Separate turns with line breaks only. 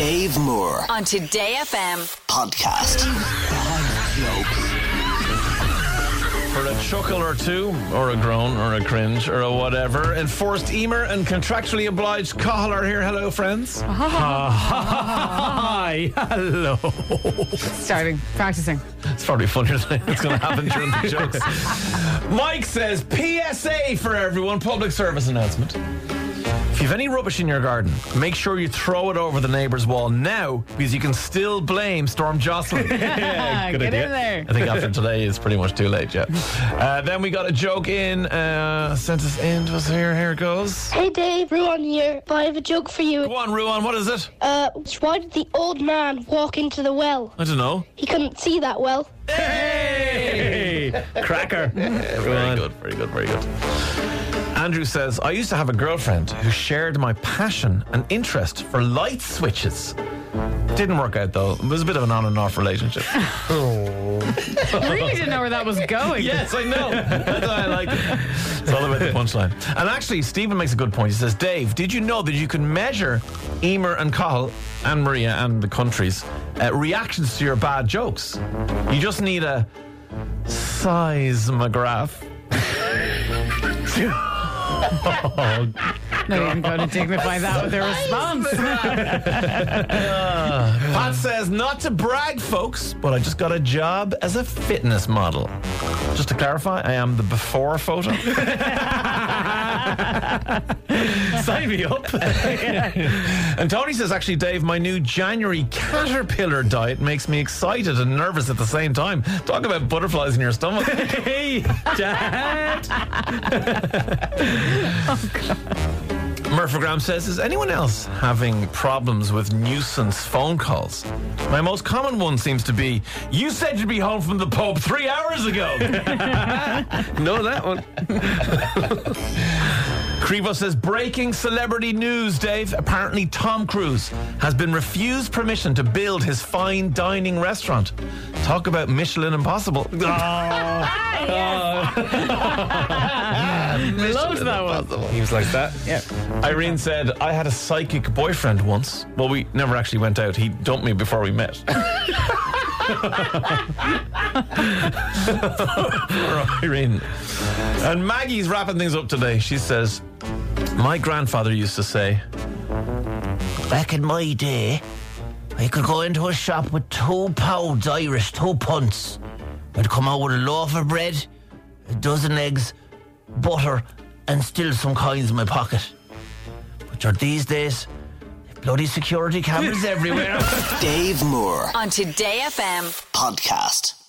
Dave Moore
on Today FM.
podcast.
For a chuckle or two, or a groan, or a cringe, or a whatever, enforced emer and contractually obliged Cahill are here. Hello, friends. Ah. Hi, hello.
Starting practicing.
It's probably funnier than it's going to happen during the jokes. Mike says PSA for everyone, public service announcement. If you have any rubbish in your garden, make sure you throw it over the neighbour's wall now because you can still blame Storm Jocelyn. yeah,
Get in there.
I think after today is pretty much too late, yeah. Uh, then we got a joke in, uh, sent us in to us here. Here it goes.
Hey Dave, Ruan here. I have a joke for you.
Go on, Ruan, what is it?
Uh, why did the old man walk into the well?
I don't know.
He couldn't see that well.
Hey! Cracker. very good, very good, very good. Andrew says, I used to have a girlfriend who shared my passion and interest for light switches. Didn't work out though. It was a bit of an on and off relationship.
I really didn't know where that was going.
yes, I know. That's why I like it. It's all about the punchline. And actually, Stephen makes a good point. He says, Dave, did you know that you can measure Emer and Cahill and Maria and the countries' uh, reactions to your bad jokes? You just need a seismograph.
Not even going to dignify that with a response.
Pat says, not to brag, folks, but I just got a job as a fitness model. Just to clarify, I am the before photo. Sign me up. and Tony says, actually, Dave, my new January caterpillar diet makes me excited and nervous at the same time. Talk about butterflies in your stomach. hey, Dad. Oh, Murphy says, is anyone else having problems with nuisance phone calls? My most common one seems to be, you said you'd be home from the pub three hours ago. know that one. Crevo says, breaking celebrity news, Dave. Apparently, Tom Cruise has been refused permission to build his fine dining restaurant. Talk about Michelin Impossible. Ah.
Loved that one.
He was like that.
Yeah.
Irene said, I had a psychic boyfriend once. Well, we never actually went out. He dumped me before we met. Poor Irene. And Maggie's wrapping things up today. She says, My grandfather used to say, Back in my day, I could go into a shop with two pounds Irish, two punts. I'd come out with a loaf of bread, a dozen eggs, butter, and still some coins in my pocket. But these days, bloody security cameras everywhere.
Dave Moore
On Today FM.
podcast.